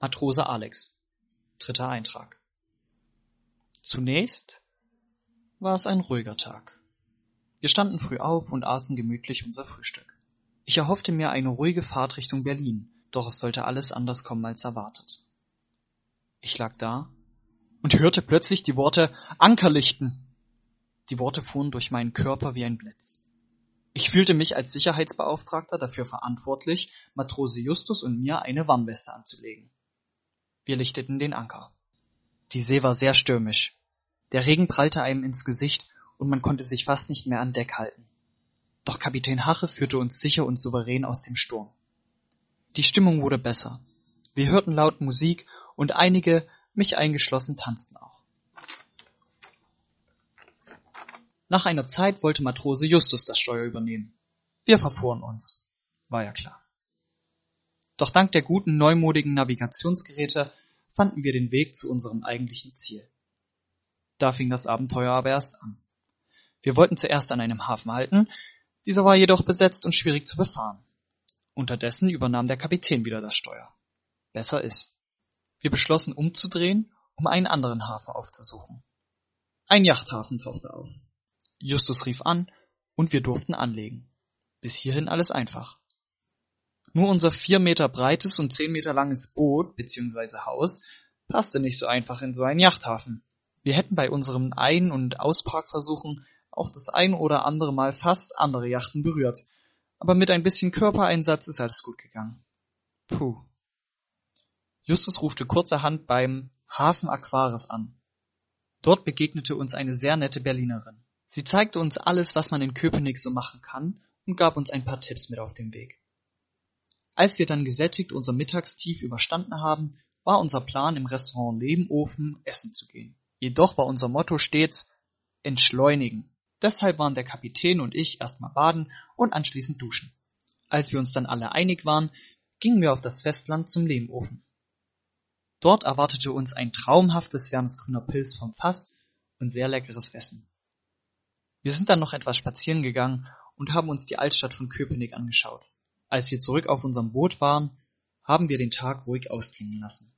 Matrose Alex. Dritter Eintrag. Zunächst war es ein ruhiger Tag. Wir standen früh auf und aßen gemütlich unser Frühstück. Ich erhoffte mir eine ruhige Fahrt Richtung Berlin, doch es sollte alles anders kommen als erwartet. Ich lag da und hörte plötzlich die Worte Ankerlichten. Die Worte fuhren durch meinen Körper wie ein Blitz. Ich fühlte mich als Sicherheitsbeauftragter dafür verantwortlich, Matrose Justus und mir eine Warnweste anzulegen. Wir lichteten den Anker. Die See war sehr stürmisch. Der Regen prallte einem ins Gesicht und man konnte sich fast nicht mehr an Deck halten. Doch Kapitän Hache führte uns sicher und souverän aus dem Sturm. Die Stimmung wurde besser. Wir hörten laut Musik und einige, mich eingeschlossen, tanzten auch. Nach einer Zeit wollte Matrose Justus das Steuer übernehmen. Wir verfuhren uns. War ja klar. Doch dank der guten neumodigen Navigationsgeräte fanden wir den Weg zu unserem eigentlichen Ziel. Da fing das Abenteuer aber erst an. Wir wollten zuerst an einem Hafen halten, dieser war jedoch besetzt und schwierig zu befahren. Unterdessen übernahm der Kapitän wieder das Steuer. Besser ist. Wir beschlossen umzudrehen, um einen anderen Hafen aufzusuchen. Ein Yachthafen tauchte auf. Justus rief an und wir durften anlegen. Bis hierhin alles einfach. Nur unser vier Meter breites und zehn Meter langes Boot bzw. Haus passte nicht so einfach in so einen Yachthafen. Wir hätten bei unseren Ein- und Ausparkversuchen auch das ein oder andere Mal fast andere Yachten berührt. Aber mit ein bisschen Körpereinsatz ist alles gut gegangen. Puh. Justus rufte kurzerhand beim Hafen Aquaris an. Dort begegnete uns eine sehr nette Berlinerin. Sie zeigte uns alles, was man in Köpenick so machen kann und gab uns ein paar Tipps mit auf den Weg. Als wir dann gesättigt unser Mittagstief überstanden haben, war unser Plan im Restaurant Lebenofen essen zu gehen. Jedoch war unser Motto stets entschleunigen. Deshalb waren der Kapitän und ich erstmal baden und anschließend duschen. Als wir uns dann alle einig waren, gingen wir auf das Festland zum Lehmofen. Dort erwartete uns ein traumhaftes Wernesgrüner Pilz vom Fass und sehr leckeres Essen. Wir sind dann noch etwas spazieren gegangen und haben uns die Altstadt von Köpenick angeschaut. Als wir zurück auf unserem Boot waren, haben wir den Tag ruhig ausklingen lassen.